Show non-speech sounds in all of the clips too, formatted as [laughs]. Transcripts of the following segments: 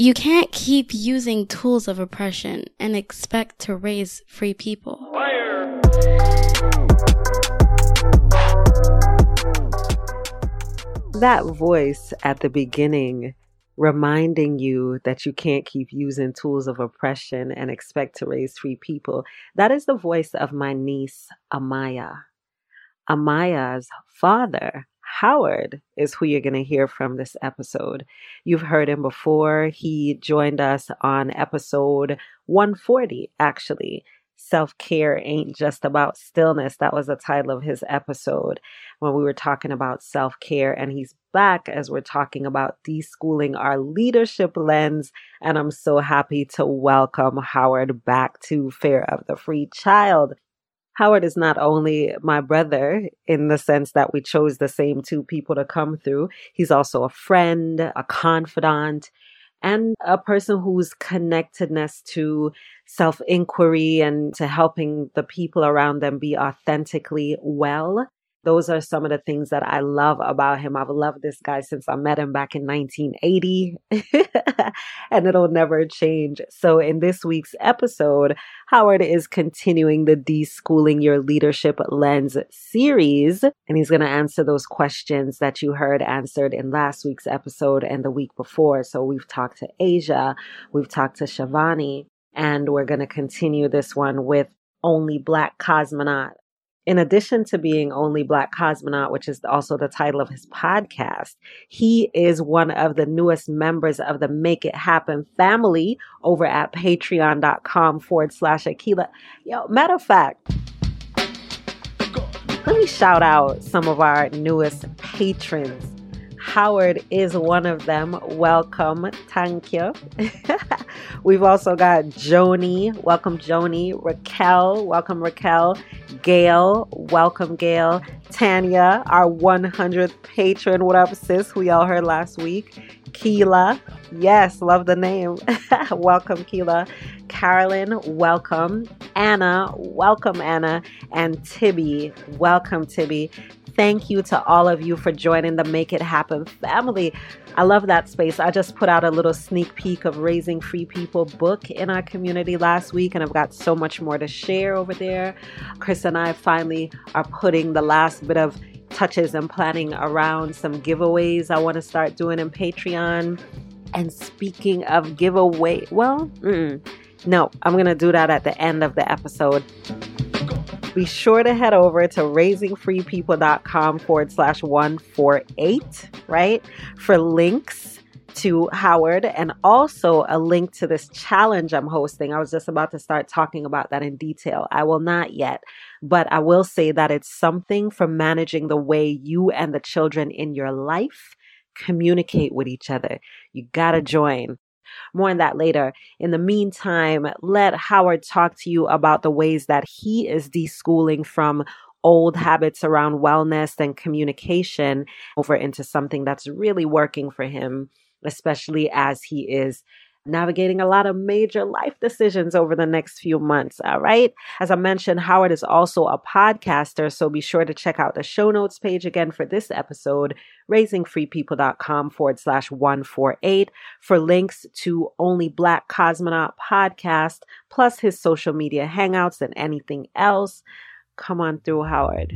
You can't keep using tools of oppression and expect to raise free people. Fire! That voice at the beginning reminding you that you can't keep using tools of oppression and expect to raise free people. That is the voice of my niece, Amaya. Amaya's father, Howard, is who you're going to hear from this episode. You've heard him before. He joined us on episode 140, actually. Self care ain't just about stillness. That was the title of his episode when we were talking about self care. And he's back as we're talking about deschooling our leadership lens. And I'm so happy to welcome Howard back to Fare of the Free Child. Howard is not only my brother in the sense that we chose the same two people to come through, he's also a friend, a confidant, and a person whose connectedness to self inquiry and to helping the people around them be authentically well those are some of the things that I love about him. I've loved this guy since I met him back in 1980, [laughs] and it'll never change. So, in this week's episode, Howard is continuing the Deschooling Your Leadership Lens series, and he's going to answer those questions that you heard answered in last week's episode and the week before. So, we've talked to Asia, we've talked to Shavani, and we're going to continue this one with only black cosmonaut in addition to being only black cosmonaut, which is also the title of his podcast, he is one of the newest members of the Make It Happen family over at patreon.com forward slash Akilah. Yo, matter of fact, let me shout out some of our newest patrons. Howard is one of them. Welcome. Thank you. [laughs] We've also got Joni. Welcome, Joni. Raquel. Welcome, Raquel. Gail. Welcome, Gail. Tanya, our 100th patron. What up, sis? We all heard last week. Keela. Yes, love the name. [laughs] welcome, Keela. Carolyn, welcome. Anna, welcome, Anna. And Tibby, welcome, Tibby thank you to all of you for joining the Make It Happen family. I love that space. I just put out a little sneak peek of Raising Free People book in our community last week, and I've got so much more to share over there. Chris and I finally are putting the last bit of touches and planning around some giveaways I want to start doing in Patreon. And speaking of giveaway, well, no, I'm going to do that at the end of the episode be sure to head over to raisingfreepeople.com forward slash 148, right? For links to Howard and also a link to this challenge I'm hosting. I was just about to start talking about that in detail. I will not yet, but I will say that it's something for managing the way you and the children in your life communicate with each other. You got to join. More on that later. In the meantime, let Howard talk to you about the ways that he is deschooling from old habits around wellness and communication over into something that's really working for him, especially as he is navigating a lot of major life decisions over the next few months. All right. As I mentioned, Howard is also a podcaster, so be sure to check out the show notes page again for this episode, raisingfreepeople.com forward slash 148 for links to Only Black Cosmonaut podcast, plus his social media hangouts and anything else. Come on through, Howard.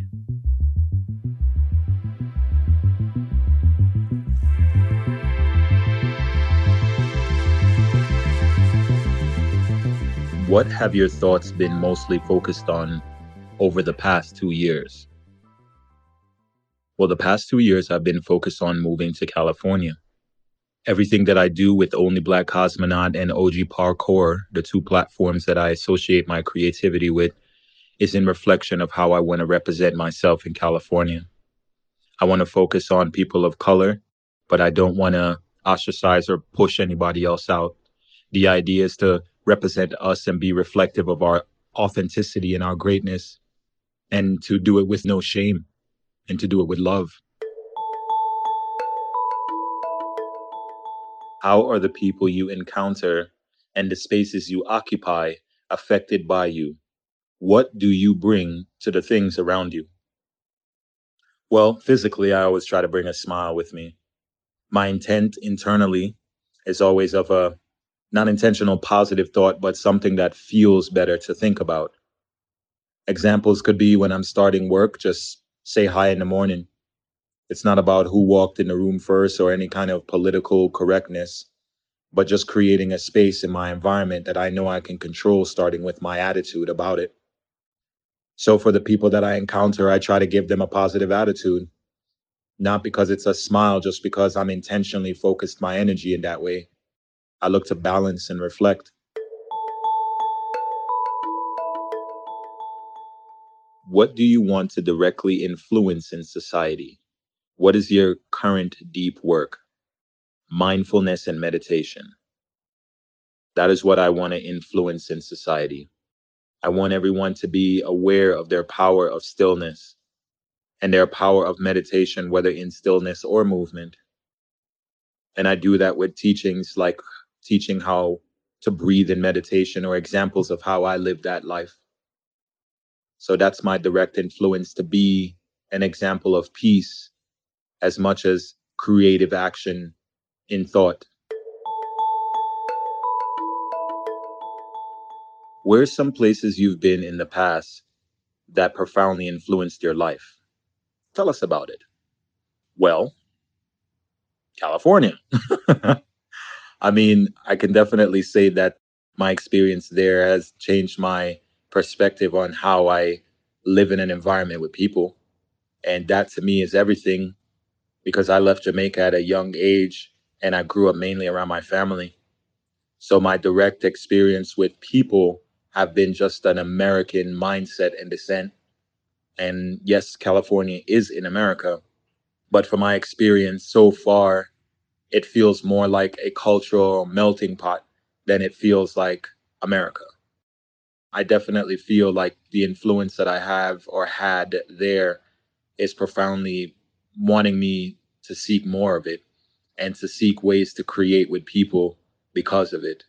What have your thoughts been mostly focused on over the past two years? Well, the past two years I've been focused on moving to California. Everything that I do with Only Black Cosmonaut and OG Parkour, the two platforms that I associate my creativity with, is in reflection of how I want to represent myself in California. I want to focus on people of color, but I don't want to ostracize or push anybody else out. The idea is to represent us and be reflective of our authenticity and our greatness and to do it with no shame and to do it with love. How are the people you encounter and the spaces you occupy affected by you? What do you bring to the things around you? Well, physically, I always try to bring a smile with me. My intent internally is always of a non intentional positive thought, but something that feels better to think about. Examples could be when I'm starting work, just say hi in the morning. It's not about who walked in the room first or any kind of political correctness, but just creating a space in my environment that I know I can control, starting with my attitude about it. So for the people that I encounter, I try to give them a positive attitude, not because it's a smile, just because I'm intentionally focused my energy in that way. I look to balance and reflect. What do you want to directly influence in society? What is your current deep work? Mindfulness and meditation. That is what I want to influence in society. I want everyone to be aware of their power of stillness and their power of meditation, whether in stillness or movement. And I do that with teachings like teaching how to breathe in meditation or examples of how I live that life. So that's my direct influence to be an example of peace as much as creative action in thought. Where are some places you've been in the past that profoundly influenced your life? Tell us about it. Well, California. [laughs] I mean, I can definitely say that my experience there has changed my perspective on how I live in an environment with people. And that to me is everything because I left Jamaica at a young age and I grew up mainly around my family. So my direct experience with people have been just an American mindset and descent. And yes, California is in America, but from my experience so far, it feels more like a cultural melting pot than it feels like America. I definitely feel like the influence that I have or had there is profoundly wanting me to seek more of it and to seek ways to create with people because of it.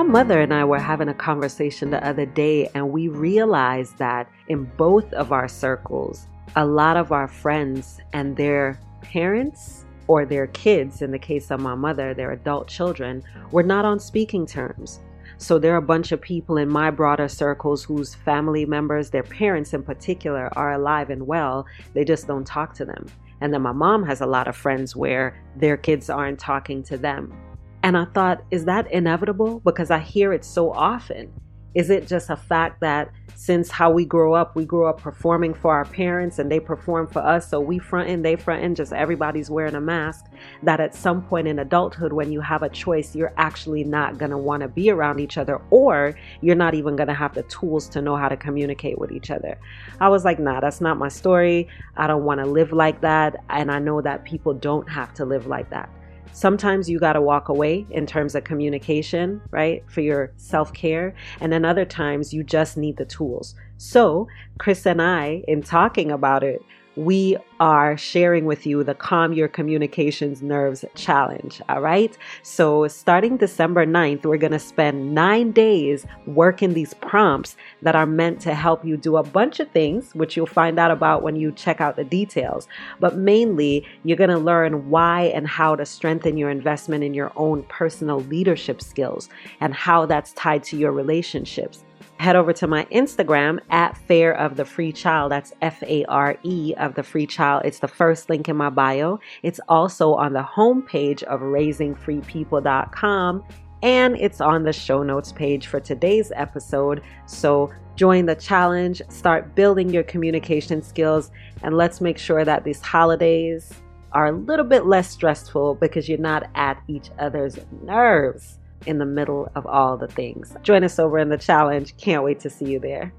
My mother and I were having a conversation the other day, and we realized that in both of our circles, a lot of our friends and their parents or their kids, in the case of my mother, their adult children, were not on speaking terms. So there are a bunch of people in my broader circles whose family members, their parents in particular, are alive and well. They just don't talk to them. And then my mom has a lot of friends where their kids aren't talking to them. And I thought, is that inevitable? Because I hear it so often. Is it just a fact that since how we grow up, we grew up performing for our parents and they perform for us, so we front end, they front end, just everybody's wearing a mask, that at some point in adulthood, when you have a choice, you're actually not want to be around each other or you're not even to have the tools to know how to communicate with each other. I was like, nah, that's not my story. I don't want to live like that. And I know that people don't have to live like that. Sometimes you got to walk away in terms of communication, right? For your self care. And then other times you just need the tools. So, Chris and I, in talking about it, we are sharing with you the Calm Your Communications Nerves Challenge. All right. So, starting December 9th, we're going to spend nine days working these prompts that are meant to help you do a bunch of things, which you'll find out about when you check out the details. But mainly, you're going to learn why and how to strengthen your investment in your own personal leadership skills and how that's tied to your relationships head over to my Instagram at Fare of the Free Child. That's F A R E of the Free Child. It's the first link in my bio. It's also on the homepage of raisingfreepeople.com and it's on the show notes page for today's episode. So join the challenge, start building your communication skills, and let's make sure that these holidays are a little bit less stressful because you're not at each other's nerves in the middle of all the things. Join us over in the challenge. Can't wait to see you there.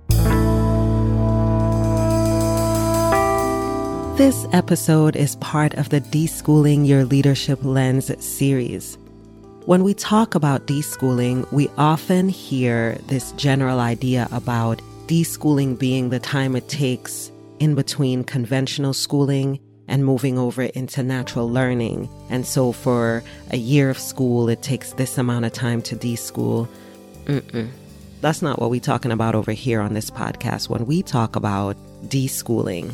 This episode is part of the Deschooling Your Leadership Lens series. When we talk about deschooling, we often hear this general idea about deschooling being the time it takes in between conventional schooling and moving over into natural learning. And so for a year of school, it takes this amount of time to deschool. Mm-mm. That's not what we're talking about over here on this podcast when we talk about deschooling.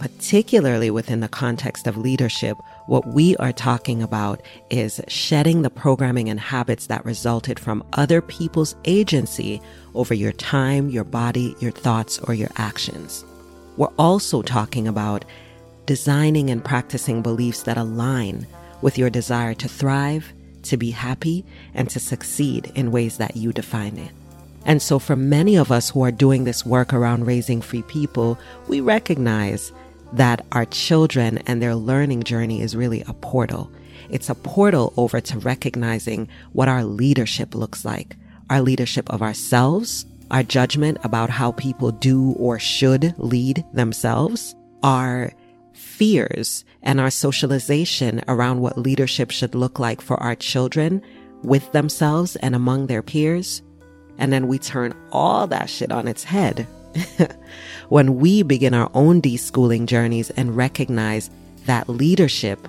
Particularly within the context of leadership, what we are talking about is shedding the programming and habits that resulted from other people's agency over your time, your body, your thoughts, or your actions. We're also talking about designing and practicing beliefs that align with your desire to thrive, to be happy, and to succeed in ways that you define it. And so, for many of us who are doing this work around raising free people, we recognize that our children and their learning journey is really a portal. It's a portal over to recognizing what our leadership looks like our leadership of ourselves, our judgment about how people do or should lead themselves, our fears and our socialization around what leadership should look like for our children with themselves and among their peers. And then we turn all that shit on its head when we begin our own deschooling journeys and recognize that leadership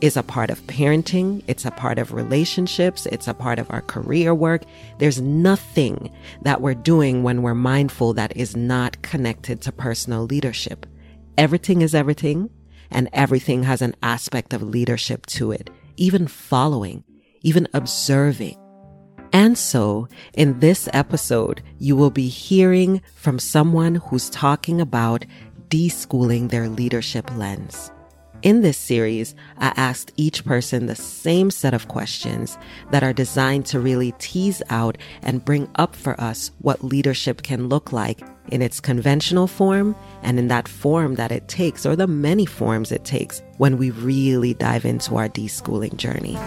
is a part of parenting, it's a part of relationships, it's a part of our career work. There's nothing that we're doing when we're mindful that is not connected to personal leadership. Everything is everything, and everything has an aspect of leadership to it, even following, even observing. And so, in this episode, you will be hearing from someone who's talking about deschooling their leadership lens. In this series, I asked each person the same set of questions that are designed to really tease out and bring up for us what leadership can look like in its conventional form and in that form that it takes or the many forms it takes when we really dive into our deschooling journey.